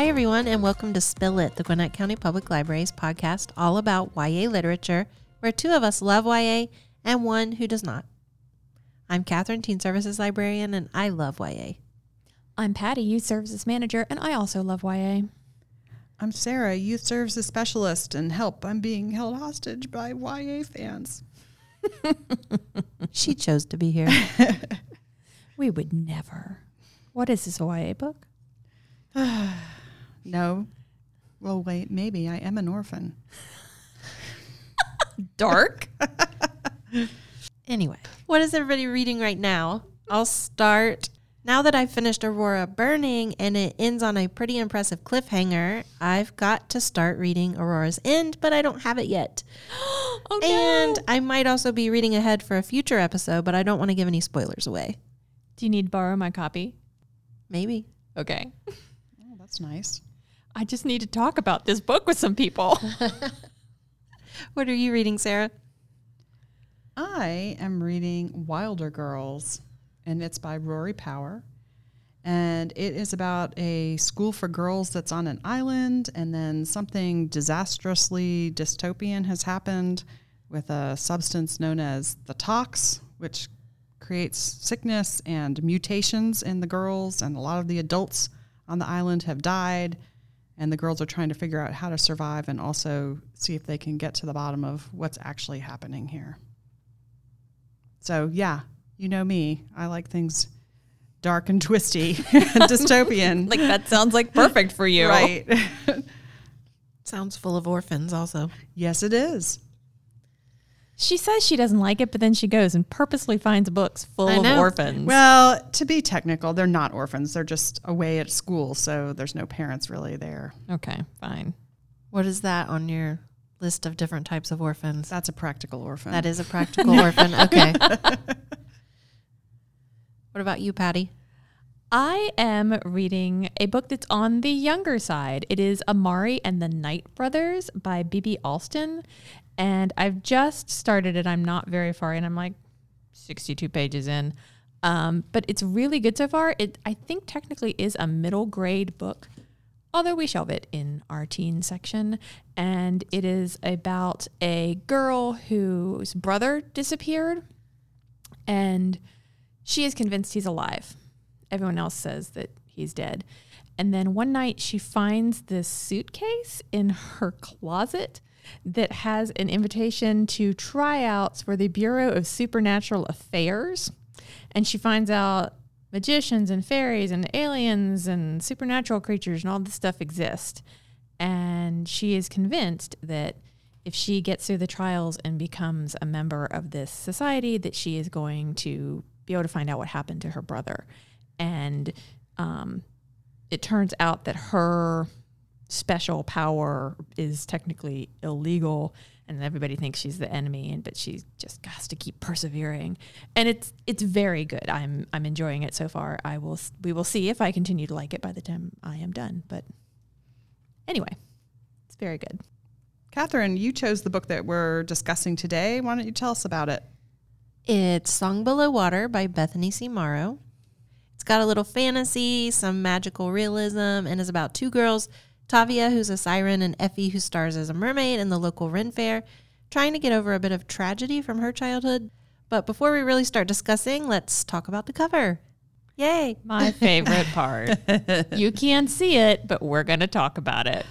Hi, everyone, and welcome to Spill It, the Gwinnett County Public Library's podcast all about YA literature, where two of us love YA and one who does not. I'm Catherine, Teen Services Librarian, and I love YA. I'm Patty, Youth Services Manager, and I also love YA. I'm Sarah, Youth Services Specialist, and help, I'm being held hostage by YA fans. She chose to be here. We would never. What is this a YA book? No. Well, wait, maybe I am an orphan. Dark. Anyway, what is everybody reading right now? I'll start. Now that I've finished Aurora Burning and it ends on a pretty impressive cliffhanger, I've got to start reading Aurora's End, but I don't have it yet. oh And I might also be reading ahead for a future episode, but I don't want to give any spoilers away. Do you need to borrow my copy? Maybe. Okay. Oh, that's nice. I just need to talk about this book with some people. What are you reading, Sarah? I am reading Wilder Girls, and it's by Rory Power. And it is about a school for girls that's on an island, and then something disastrously dystopian has happened with a substance known as the tox, which creates sickness and mutations in the girls, and a lot of the adults on the island have died. And the girls are trying to figure out how to survive and also see if they can get to the bottom of what's actually happening here. So, yeah, you know me. I like things dark and twisty and dystopian. like that sounds like perfect for you. right. Sounds full of orphans, also. yes, it is. She says she doesn't like it, but then she goes and purposely finds books full of orphans. Well, to be technical, they're not orphans. They're just away at school, so there's no parents really there. okay, fine. What is that on your list of different types of orphans? That's a practical orphan. That is a practical orphan. Okay. what about you, Patty? I am reading a book that's on the younger side. It is Amari and the Night Brothers by B. B. Alston. And I've just started it. I'm not very far in. I'm like 62 pages in. Um, but it's really good so far. It I think technically is a middle grade book, although we shelve it in our teen section. And it is about a girl whose brother disappeared and she is convinced he's alive. Everyone else says that he's dead. And then one night she finds this suitcase in her closet that has an invitation to tryouts for the Bureau of Supernatural Affairs. And she finds out magicians and fairies and aliens and supernatural creatures and all this stuff exist. And she is convinced that if she gets through the trials and becomes a member of this society, that she is going to be able to find out what happened to her brother. And um, it turns out that her special power is technically illegal and everybody thinks she's the enemy and but she just has to keep persevering and it's it's very good i'm i'm enjoying it so far i will we will see if i continue to like it by the time i am done but anyway it's very good Catherine, you chose the book that we're discussing today. Why don't you tell us about it? It's Song Below Water by Bethany C. Morrow. It's got a little fantasy, some magical realism, and is about two girls, Tavia, who's a siren, and Effie, who stars as a mermaid in the local Ren Fair, trying to get over a bit of tragedy from her childhood. But before we really start discussing, let's talk about the cover. Yay! my favorite part you can't see it but we're going to talk about it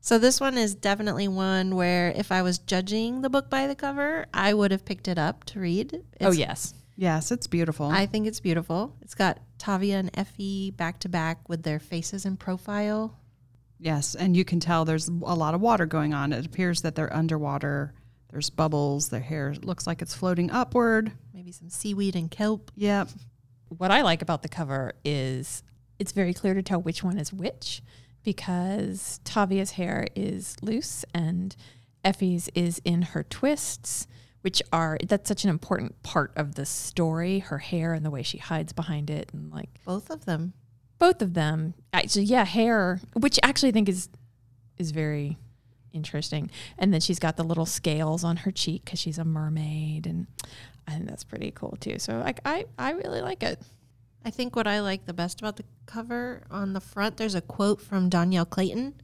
So this one is definitely one where if I was judging the book by the cover, I would have picked it up to read. oh yes Yes, it's beautiful. I think it's beautiful. It's got Tavia and Effie back to back with their faces in profile. Yes, and you can tell there's a lot of water going on. It appears that they're underwater. There's bubbles. Their hair looks like it's floating upward. Maybe some seaweed and kelp. Yep. what I like about the cover is it's very clear to tell which one is which because Tavia's hair is loose and Effie's is in her twists, which are that's such an important part of the story, her hair and the way she hides behind it and like Both of them. Both of them. Actually, yeah, hair, which actually I think is is very interesting. And then she's got the little scales on her cheek because she's a mermaid, and I think that's pretty cool too. So like, I I really like it. I think what I like the best about the cover on the front, there's a quote from Dhonielle Clayton,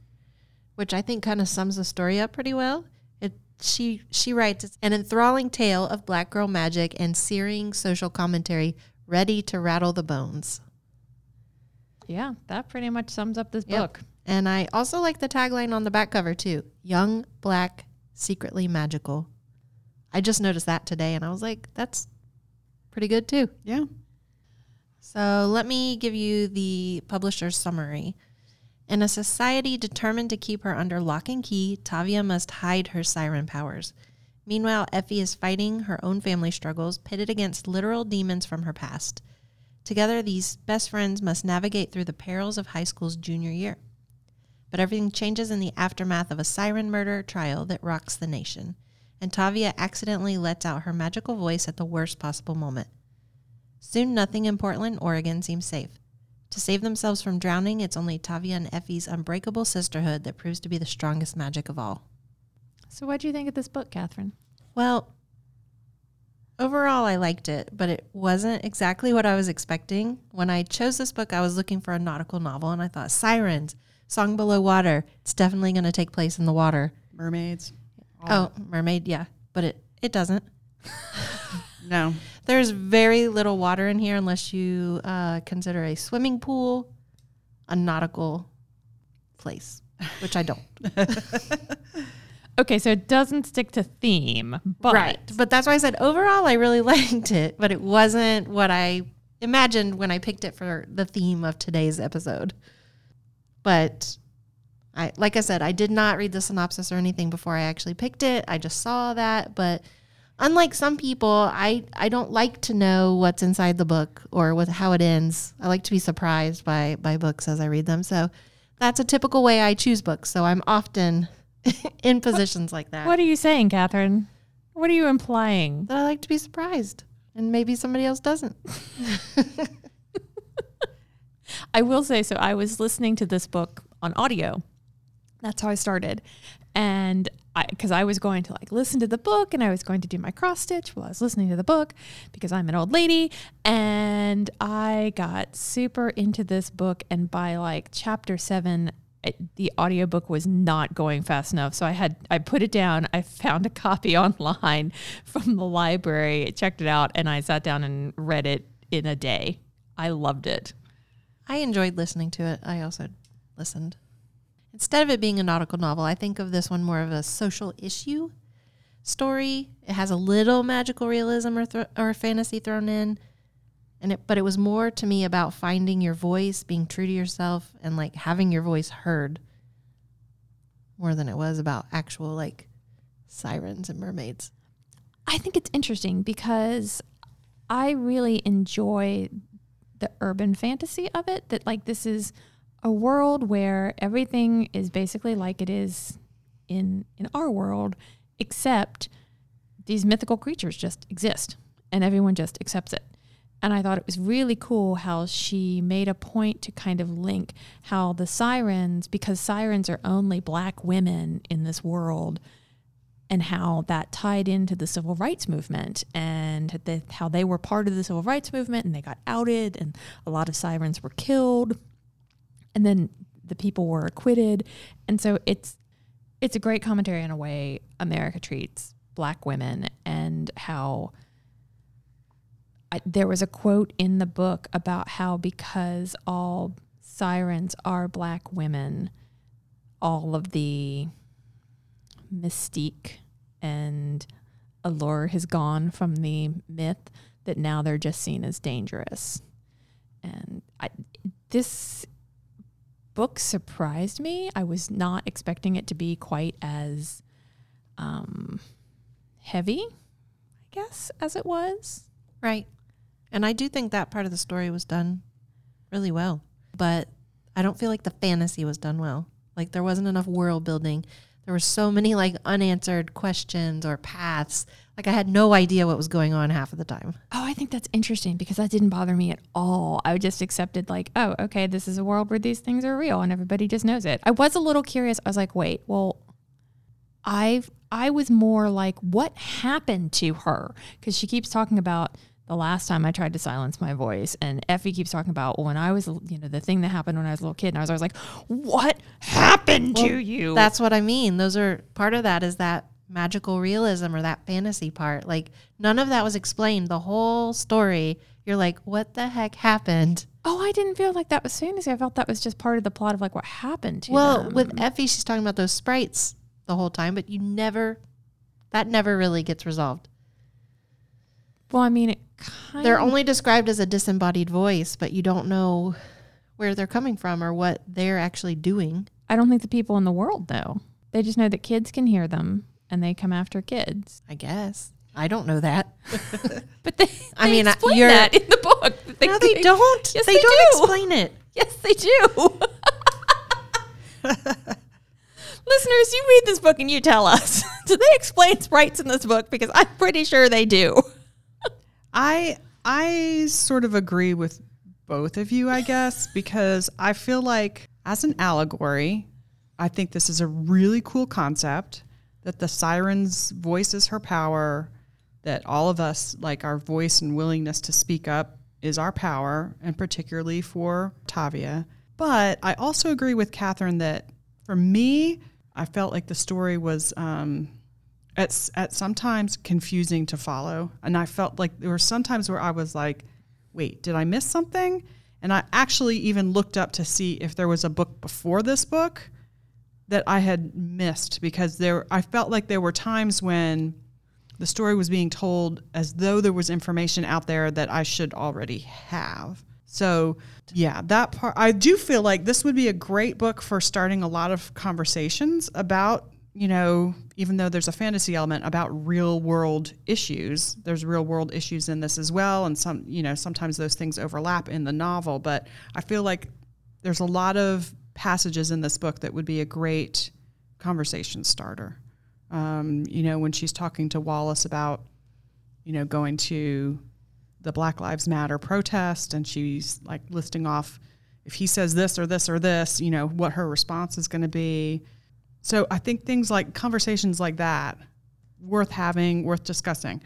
which I think kind of sums the story up pretty well. It she she writes it's an enthralling tale of black girl magic and searing social commentary ready to rattle the bones. Yeah, that pretty much sums up this Yep. book. And I also like the tagline on the back cover too. Young, black, secretly magical. I just noticed that today and I was like, that's pretty good too. Yeah. So let me give you the publisher's summary. In a society determined to keep her under lock and key, Tavia must hide her siren powers. Meanwhile, Effie is fighting her own family struggles, pitted against literal demons from her past. Together, these best friends must navigate through the perils of high school's junior year. But everything changes in the aftermath of a siren murder trial that rocks the nation, and Tavia accidentally lets out her magical voice at the worst possible moment. Soon, nothing in Portland, Oregon seems safe. To save themselves from drowning, it's only Tavia and Effie's unbreakable sisterhood that proves to be the strongest magic of all. So, what do you think of this book, Catherine? Well, overall, I liked it, but it wasn't exactly what I was expecting. When I chose this book, I was looking for a nautical novel, and I thought, Sirens, Song Below Water. It's definitely going to take place in the water. Mermaids. Oh, mermaid, yeah, but it, it doesn't. No. There's very little water in here unless you uh, consider a swimming pool a nautical place, which I don't. Okay, so it doesn't stick to theme, but right. But that's why I said overall I really liked it, but it wasn't what I imagined when I picked it for the theme of today's episode. But I like I said, I did not read the synopsis or anything before I actually picked it. I just saw that, but unlike some people, I I don't like to know what's inside the book or with how it ends. I like to be surprised by by books as I read them. So that's a typical way I choose books. So I'm often in positions like that. what are you saying, Catherine? What are you implying? that I like to be surprised, and maybe somebody else doesn't. I will say so. I was listening to this book on audio. That's how I started. And I, because I was going to like listen to the book and I was going to do my cross stitch while I was listening to the book because I'm an old lady. And I got super into this book. And by like chapter seven, the audiobook was not going fast enough. So I had, I put it down. I found a copy online from the library, checked it out, and I sat down and read it in a day. I loved it. I enjoyed listening to it. I also listened. Instead of it being a nautical novel, I think of this one more of a social issue story. It has a little magical realism or, th- or fantasy thrown in, and it, but it was more to me about finding your voice, being true to yourself, and like having your voice heard, more than it was about actual like sirens and mermaids. I think it's interesting because I really enjoy the urban fantasy of it. That like this is a world where everything is basically like it is in in our world, except these mythical creatures just exist and everyone just accepts it. And I thought it was really cool how she made a point to kind of link how the sirens, because sirens are only black women in this world, and how that tied into the civil rights movement and the, how they were part of the civil rights movement and they got outed and a lot of sirens were killed. And then the people were acquitted. And so it's it's a great commentary in a way america treats black women and how I, there was a quote in the book about how because all sirens are black women all of the mystique and allure has gone from the myth that now they're just seen as dangerous. And I, this book surprised me. I was not expecting it to be quite as um, heavy, I guess, as it was. Right. And I do think that part of the story was done really well. But I don't feel like the fantasy was done well. Like there wasn't enough world building. There were so many like unanswered questions or paths. Like I had no idea what was going on half of the time. Oh, I think that's interesting because that didn't bother me at all. I just accepted like, oh, okay, this is a world where these things are real and everybody just knows it. I was a little curious. I was like, wait, well, I've I was more like, what happened to her? Because she keeps talking about the last time I tried to silence my voice. And Effie keeps talking about when I was, you know, the thing that happened when I was a little kid. And I was always like, what happened to you? That's what I mean. Those are part of that is that magical realism or that fantasy part. Like none of that was explained. The whole story, you're like, what the heck happened? oh, I didn't feel like that was fantasy. I felt that was just part of the plot of like what happened to you. Well, them. with Effie, she's talking about those sprites the whole time, but you never, that never really gets resolved. Well, I mean, it kind They're only described as a disembodied voice, but you don't know where they're coming from or what they're actually doing. I don't think the people in the world know. They just know that kids can hear them and they come after kids. I guess. I don't know that. But they, I mean, explain you're- that in the book. no, they don't. Yes, they, they don't do. explain it. Yes, they do. Listeners, you read this book and you tell us. do they explain sprites in this book? Because I'm pretty sure they do. I I sort of agree with both of you, I guess, because I feel like as an allegory, I think this is a really cool concept that the siren's voice is her power, that all of us like our voice and willingness to speak up is our power, and particularly for Tavia. But I also agree with Catherine that for me, I felt like the story was um, at at sometimes confusing to follow, and I felt like there were some times where I was like, "Wait, did I miss something?" And I actually even looked up to see if there was a book before this book that I had missed because there I felt like there were times when the story was being told as though there was information out there that I should already have. So, yeah, that part I do feel like this would be a great book for starting a lot of conversations about, you know, even though there's a fantasy element about real world issues, there's real world issues in this as well and some, you know, sometimes those things overlap in the novel, but I feel like there's a lot of passages in this book that would be a great conversation starter. Um, you know, when she's talking to Wallace about, you know, going to the Black Lives Matter protest, and she's like listing off if he says this or this or this, you know, what her response is going to be. So I think things like conversations like that worth having, worth discussing.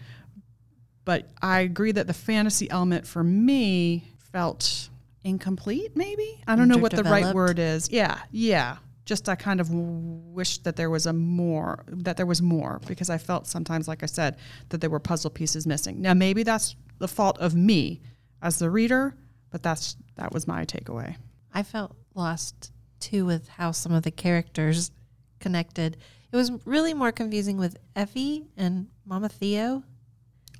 But I agree that the fantasy element for me felt incomplete, maybe. I don't know what the right word is. Yeah, yeah. Just I kind of wish that there was a more that there was more because I felt sometimes, like I said, that there were puzzle pieces missing. Now maybe that's the fault of me as the reader, but that's that was my takeaway. I felt lost too with how some of the characters connected. It was really more confusing with Effie and Mama Theo.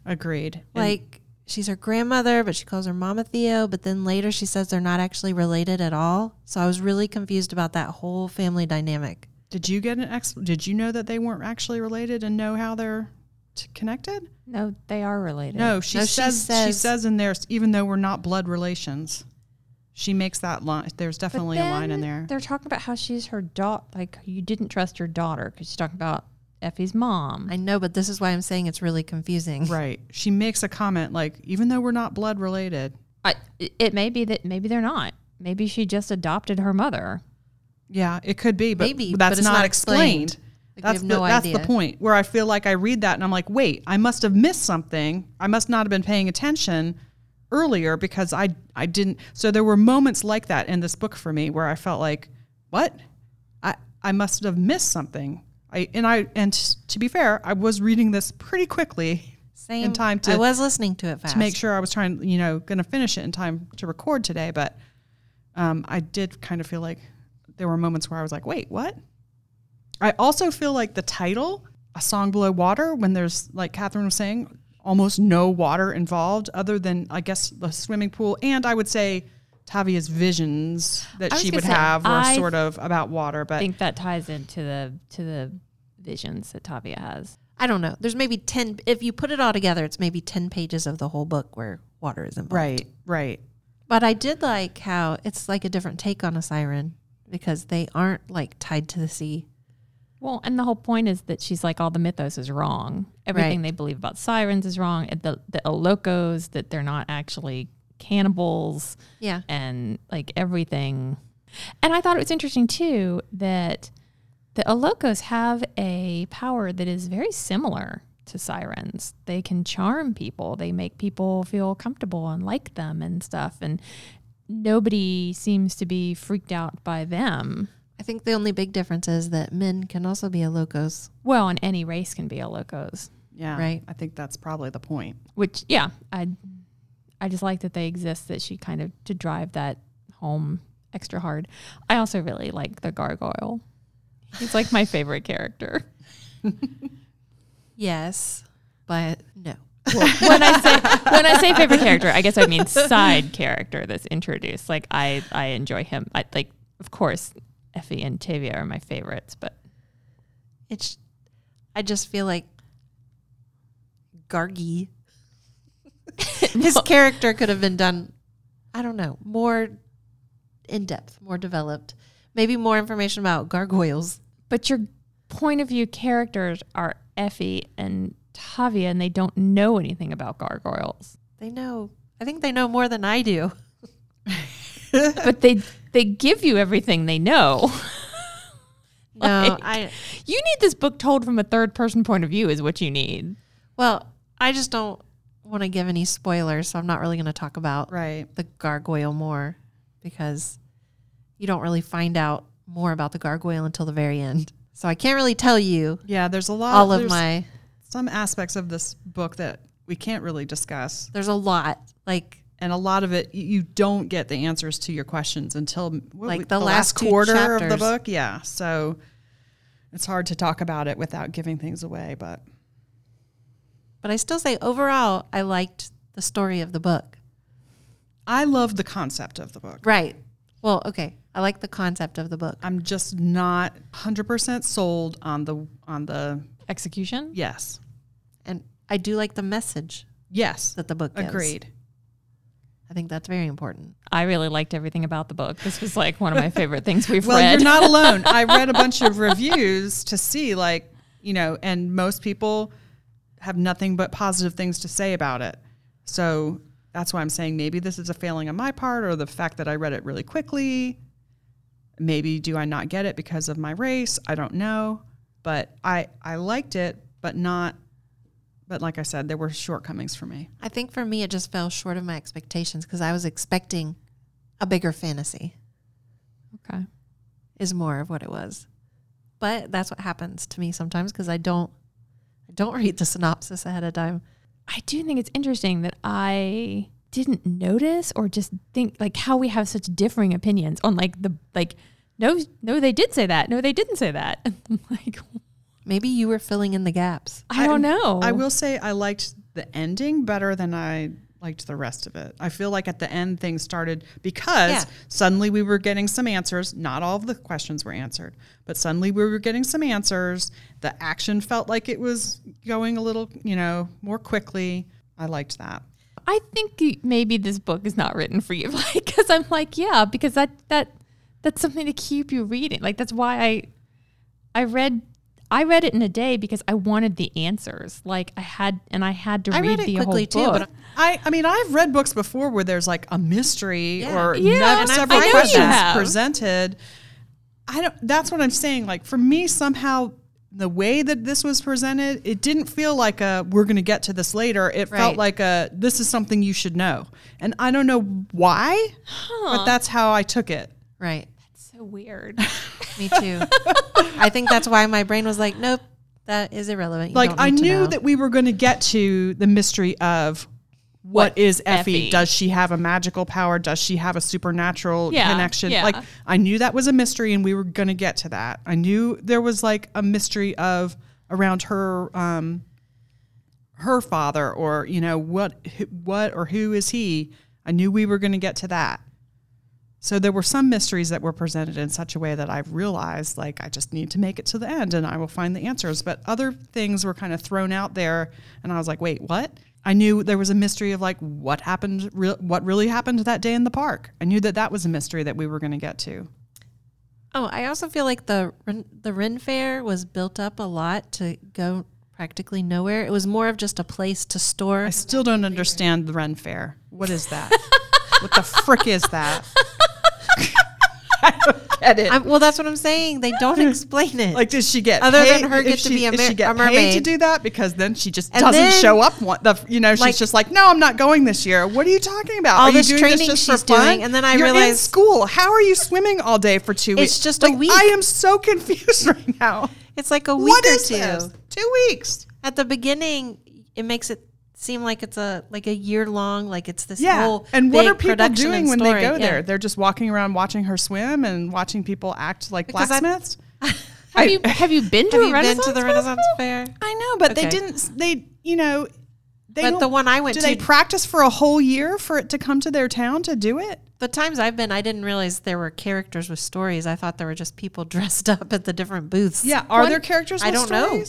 Agreed. And Like she's her grandmother, but she calls her Mama Theo. But then later she says they're not actually related at all. So I was really confused about that whole family dynamic. did you get an ex? Did you know that they weren't actually related and know how they're t- connected? No, they are related. No, she No, she says she says- says in there, even though we're not blood relations, she makes that line. There's definitely a line in there. They're talking about how she's her daughter. Like you didn't trust your daughter because she's talking about Effie's mom. I know, but this is why I'm saying it's really confusing. Right. She makes a comment like, even though we're not blood related. I, it- it may be that maybe they're not. Maybe she just adopted her mother. Yeah, it could be, but Maybe, but that's it's not, not explained. explained. Like, that's have the, no that's the point where I feel like I read that and I'm like, wait, I must have missed something. I must not have been paying attention earlier because I I didn't. So there were moments like that in this book for me where I felt like, what? I I must have missed something. I and I and to be fair, I was reading this pretty quickly Same in time I to was listening to it fast to make sure I was trying, you know, going to finish it in time to record today. But um, I did kind of feel like there were moments where I was like, wait, what? I also feel like the title, A Song Below Water, when there's, like Catherine was saying, almost no water involved other than, I guess, the swimming pool. And I would say Tavia's visions that she would say, have were I sort of about water. But I think that ties into the to the visions that Tavia has. I don't know. There's maybe 10, if you put it all together, it's maybe 10 pages of the whole book where water is involved. right, right. But I did like how it's like a different take on a siren because they aren't like tied to the sea. Well, and the whole point is that she's like all the mythos is wrong. Everything Right. they believe about sirens is wrong. The the Elokos that they're not actually cannibals Yeah. and like everything. And I thought it was interesting too that the Elokos have a power that is very similar to sirens. They can charm people. They make people feel comfortable and like them and stuff. And nobody seems to be freaked out by them. I think the only big difference is that men can also be elokos. Well, and any race can be elokos. Yeah. Right. I think that's probably the point. Which yeah, I I just like that they exist that she kind of to drive that home extra hard. I also really like the gargoyle. He's like my favorite character. Yes, but no. when I say when I say favorite character, I guess I mean side character that's introduced. Like I I enjoy him. I like of course Effie and Tavia are my favorites, but It's I just feel like Gargi his character could have been done I don't know, more in depth, more developed. Maybe more information about gargoyles. but your point of view characters are Effie and Tavia and they don't know anything about gargoyles. They know I think they know more than I do. but they they give you everything they know. No, I You need this book told from a third person point of view is what you need. well, I just don't want to give any spoilers, so I'm not really going to talk about Right. the gargoyle more because you don't really find out more about the gargoyle until the very end. So I can't really tell you Yeah. There's a lot. all of my some aspects of this book that we can't really discuss, there's a lot like and a lot of it you don't get the answers to your questions until what, Like we- the last two quarter of the book. Yeah. So it's hard to talk about it without giving things away, but but I still say overall I liked the story of the book. I love the concept of the book. Right. Well, okay. I like the concept of the book. I'm just not 100% sold on the on the Execution? yes. And I do like the message Yes. that the book gives. Agreed. I think that's very important. I really liked everything about the book. This was like one of my favorite things we've read. Well, read. you're not alone. I read a bunch of reviews to see, like, you know, and most people have nothing but positive things to say about it. So that's why I'm saying maybe this is a failing on my part or the fact that I read it really quickly. Maybe do I not get it because of my race? I don't know. But I, I liked it, but not, but like I said, there were shortcomings for me. I think for me it just fell short of my expectations because I was expecting a bigger fantasy. okay. is more of what it was. But that's what happens to me sometimes because I don't I don't read the synopsis ahead of time. I do think it's interesting that I didn't notice or just think like how we have such differing opinions on like the like no no they did say that no they didn't say that like Maybe you were filling in the gaps. I don't know I will say I liked the ending better than I liked the rest of it. I feel like at the end things started because Yeah. suddenly we were getting some answers. Not all of the questions were answered, but suddenly we were getting some answers. The action felt like it was going a little, you know, more quickly. I liked that. I think maybe this book is not written for you because I'm like yeah because that that that's something to keep you reading like that's why I I read I read it in a day because I wanted the answers like I had and I had to I read, read it the quickly whole too, book. but I, I mean, I've read books before where there's like a mystery Yeah. or Yeah, nev- and I- several I questions presented. I don't. That's what I'm saying. Like for me, somehow the way that this was presented, it didn't feel like a we're going to get to this later. It felt like a this is something you should know, and I don't know why, but that's how I took it. Right. That's so weird. Me too. I think that's why my brain was like, nope, that is irrelevant. You like I knew know. that we were going to get to the mystery of what What is Effie? Effie? Does she have a magical power? Does she have a supernatural Yeah, connection? yeah. Like I knew that was a mystery, and we were going to get to that. I knew there was like a mystery of around her, um, her father, or you know what, what or who is he? I knew we were going to get to that. So there were some mysteries that were presented in such a way that I realized like I just need to make it to the end and I will find the answers. But other things were kind of thrown out there and I was like, "Wait, what?" I knew there was a mystery of like what happened re- what really happened that day in the park. I knew that that was a mystery that we were going to get to. Oh, I also feel like the Ren- the Ren Fair was built up a lot to go practically nowhere. It was more of just a place to store. I still don't understand the Ren Fair. What is that? what the frick is that? I Get it? I'm, well, that's what I'm saying. They don't explain it. like, does she get Other than her get to be a mer- she get a paid to do that? Because then she just And doesn't then- show up. One, the you know, she's Like- just like, no, I'm not going this year. What are you talking about? All are this training this just she's for fun? doing, and then I You're in realized- school. How are you swimming all day for two weeks? It's just a week. I am so confused right now. it's like a week What or is two. this? Two weeks. At the beginning, it makes it seem like it's a like a year long. Like it's this Yeah. whole And what big are people production doing when story. they go Yeah. there? They're just walking around watching her swim and watching people act like Because I- blacksmiths. Have you have you been to Have a you Renaissance been to the Renaissance Fair? I know, but they didn't. They, you know, they But the one I went do to, they practice for a whole year for it to come to their town to do it? the times I've been, I didn't realize there were characters with stories. I thought there were just people dressed up at the different booths. Yeah, are One- there characters? I don't know.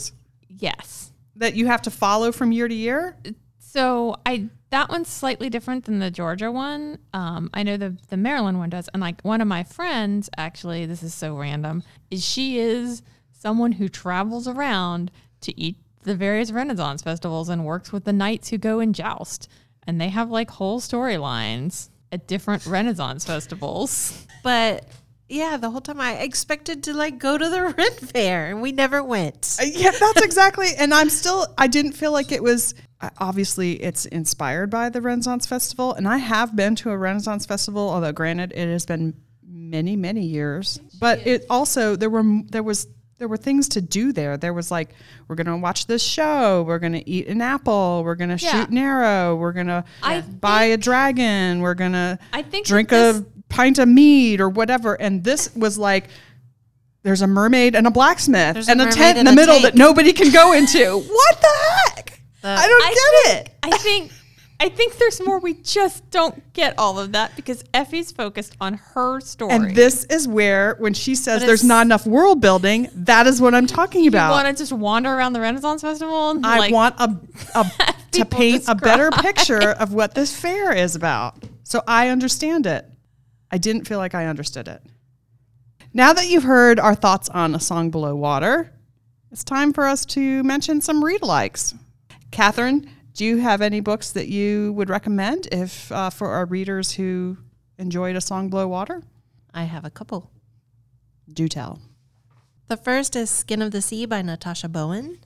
Yes. That you have to follow from year to year. So I that one's slightly different than the Georgia one. Um, I know the the Maryland one does, and like one of my friends, actually, this is so random, is she is someone who travels around to eat the various Renaissance festivals and works with the knights who go and joust, and they have like whole storylines at different Renaissance festivals. But yeah, the whole time I expected to like go to the Ren Fair, and we never went. Uh, Yeah, that's exactly. and I'm still. I didn't feel like it was. uh, Obviously, it's inspired by the Renaissance Festival, and I have been to a Renaissance Festival. Although, granted, it has been many, many years. But it also there were there was there were things to do there. There was like we're gonna watch this show. We're gonna eat an apple. We're gonna Yeah. shoot an arrow. We're gonna I buy a dragon. We're gonna I think drink that a pint of mead or whatever. And this was like, there's a mermaid and a blacksmith There's and a, mermaid tent in the middle tank. that nobody can go into. what the heck? The- I don't I get it. I think I think there's more. We just don't get all of that because Effie's focused on her story. And this is where, when she says there's not enough world building, that is what I'm talking you about. want to just wander around the Renaissance Festival. And I like, want a, a to paint a better picture of what this fair is about. So I understand it. I didn't feel like I understood it. Now that you've heard our thoughts on A Song Below Water, it's time for us to mention some read alikes. Catherine, do you have any books that you would recommend if uh, for our readers who enjoyed A Song Below Water? I have a couple. Do tell. The first is Skin of the Sea by Natasha Bowen.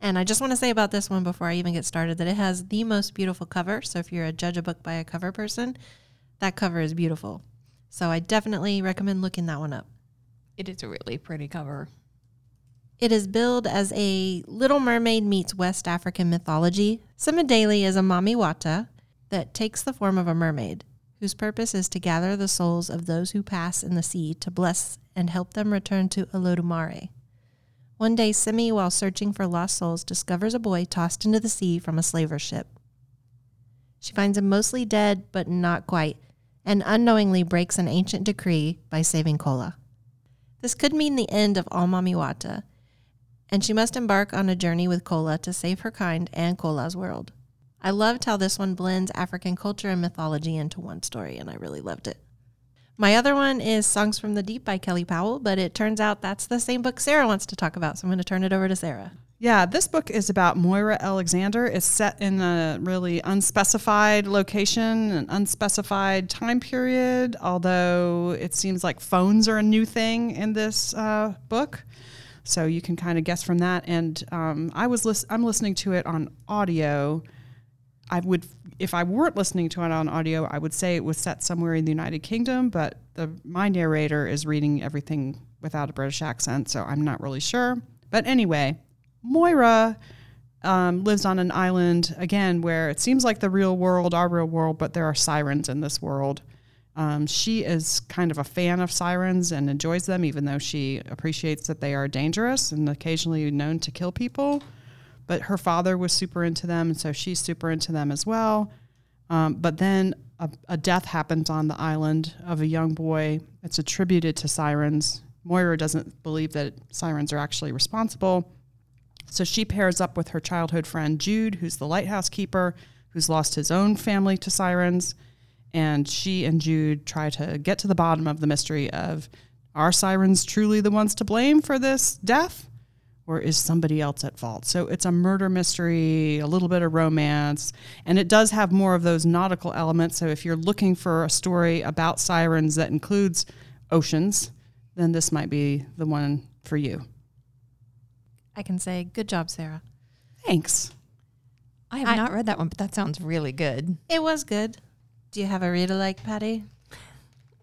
And I just want to say about this one before I even get started that it has the most beautiful cover. So if you're a judge a book by a cover person, that cover is beautiful. So I definitely recommend looking that one up. it is a really pretty cover. It is billed as a Little Mermaid meets West African mythology. Simidele is a Mami Wata that takes the form of a mermaid, whose purpose is to gather the souls of those who pass in the sea to bless and help them return to Olodumare. One day, Simi, while searching for lost souls, discovers a boy tossed into the sea from a slaver ship. She finds him mostly dead, but not quite, and unknowingly breaks an ancient decree by saving Kola. This could mean the end of all Mami Wata, and she must embark on a journey with Kola to save her kind and Kola's world. I loved how this one blends African culture and mythology into one story, and I really loved it. My other one is Songs from the Deep by Kelly Powell, but it turns out that's the same book Sarah wants to talk about, so I'm going to turn it over to Sarah. Yeah, this book is about Moira Alexander. It's set in a really unspecified location, an unspecified time period, although it seems like phones are a new thing in this uh, book. So you can kind of guess from that. And um, I was lis- I'm listening to it on audio. I would, if I weren't listening to it on audio, I would say it was set somewhere in the United Kingdom, but the my narrator is reading everything without a British accent, so I'm not really sure. But anyway, Moira um, lives on an island again where it seems like the real world, our real world, but there are sirens in this world. Um, she is kind of a fan of sirens and enjoys them, even though she appreciates that they are dangerous and occasionally known to kill people. But her father was super into them, and so she's super into them as well. Um, but then a, a death happens on the island of a young boy. It's attributed to sirens. Moira doesn't believe that sirens are actually responsible. So she pairs up with her childhood friend Jude, who's the lighthouse keeper, who's lost his own family to sirens. And she and Jude try to get to the bottom of the mystery of are sirens truly the ones to blame for this death? Or is somebody else at fault? So it's a murder mystery, a little bit of romance, and it does have more of those nautical elements. So if you're looking for a story about sirens that includes oceans, then this might be the one for you. I can say, good job, Sarah. Thanks. I have I- not read that one, but that sounds really good. It was good. Do you have a read alike, Patty?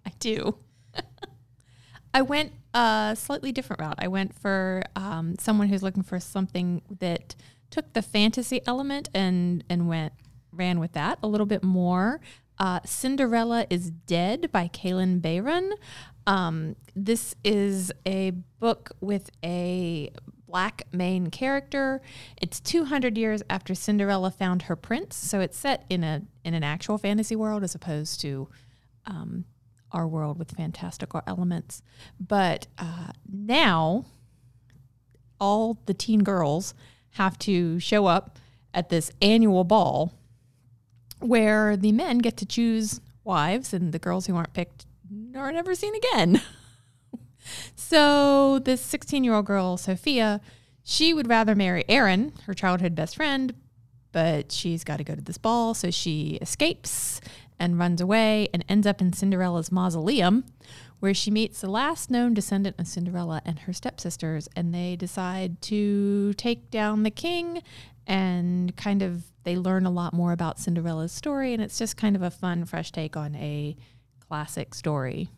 I do. I went a slightly different route. I went for um, someone who's looking for something that took the fantasy element and and went ran with that a little bit more. Uh, Cinderella is Dead by Kalynn Bayron. Um, this is a book with a black main character. It's 200 years after Cinderella found her prince, so it's set in a in an actual fantasy world as opposed to um, our world with fantastical elements. But uh, now, all the teen girls have to show up at this annual ball where the men get to choose wives, and the girls who aren't picked are never seen again. so, this 16 year old girl, Sophia, she would rather marry Aaron, her childhood best friend, but she's got to go to this ball. So she escapes and runs away and ends up in Cinderella's mausoleum, where she meets the last known descendant of Cinderella and her stepsisters. And they decide to take down the king and kind of they learn a lot more about Cinderella's story. And it's just kind of a fun, fresh take on a classic story.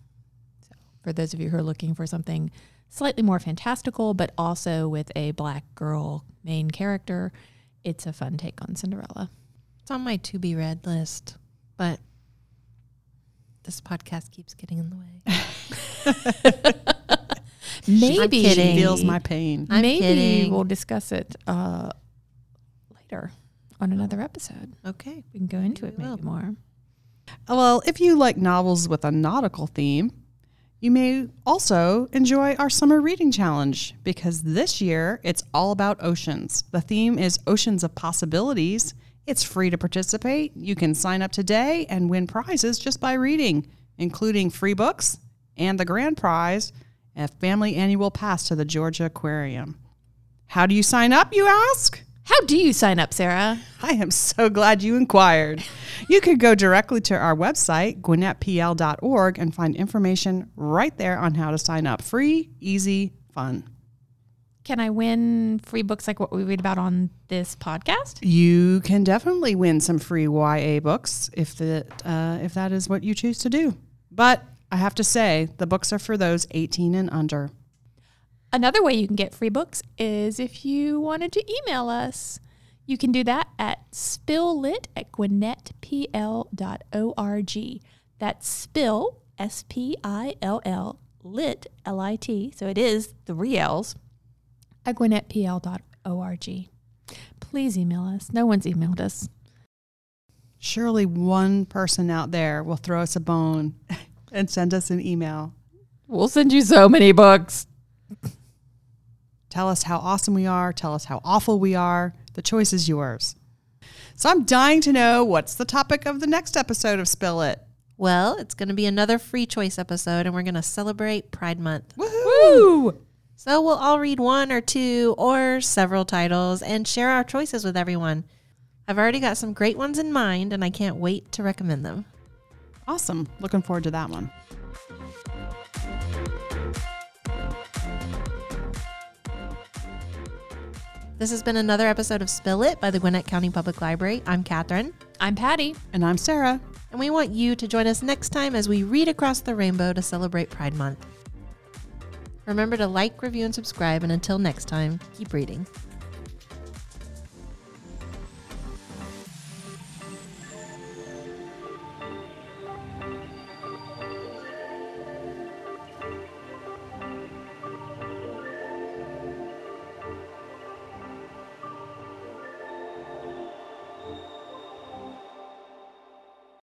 So, for those of you who are looking for something slightly more fantastical, but also with a black girl main character, it's a fun take on Cinderella. It's on my to be read list, but this podcast keeps getting in the way. Maybe kidding. Feels my pain. I'm maybe kidding. we'll discuss it uh, later on another episode. Okay. We can go into it We will. maybe more. Well, if you like novels with a nautical theme, you may also enjoy our summer reading challenge because this year it's all about oceans. The theme is Oceans of Possibilities. It's free to participate. You can sign up today and win prizes just by reading, including free books and the grand prize, a family annual pass to the Georgia Aquarium. How do you sign up, you ask? How do you sign up, Sarah? I am so glad you inquired. You could go directly to our website, gwinnettpl.org, and find information right there on how to sign up. Free, easy, fun. Can I win free books like what we read about on this podcast? You can definitely win some free YA books if that uh, if that is what you choose to do. But I have to say, the books are for those 18 and under. Another way you can get free books is if you wanted to email us. You can do that at spilllit at gwinnettpl.org. That's spill, S P I L L, lit, L I T. So it is three L's at gwinnettpl.org. Please email us. No one's emailed us. Surely one person out there will throw us a bone and send us an email. We'll send you so many books. Tell us how awesome we are. Tell us how awful we are. The choice is yours. So I'm dying to know what's the topic of the next episode of Spill It. Well, it's going to be another free choice episode, and we're going to celebrate Pride Month. Woo! So we'll all read one or two or several titles and share our choices with everyone. I've already got some great ones in mind, and I can't wait to recommend them. Awesome. Looking forward to that one. This has been another episode of Spill It by the Gwinnett County Public Library. I'm Catherine, I'm Patty. And I'm Sarah. and we want you to join us next time as we read across the rainbow to celebrate Pride Month. Remember to like, review, and subscribe, and until next time, keep reading.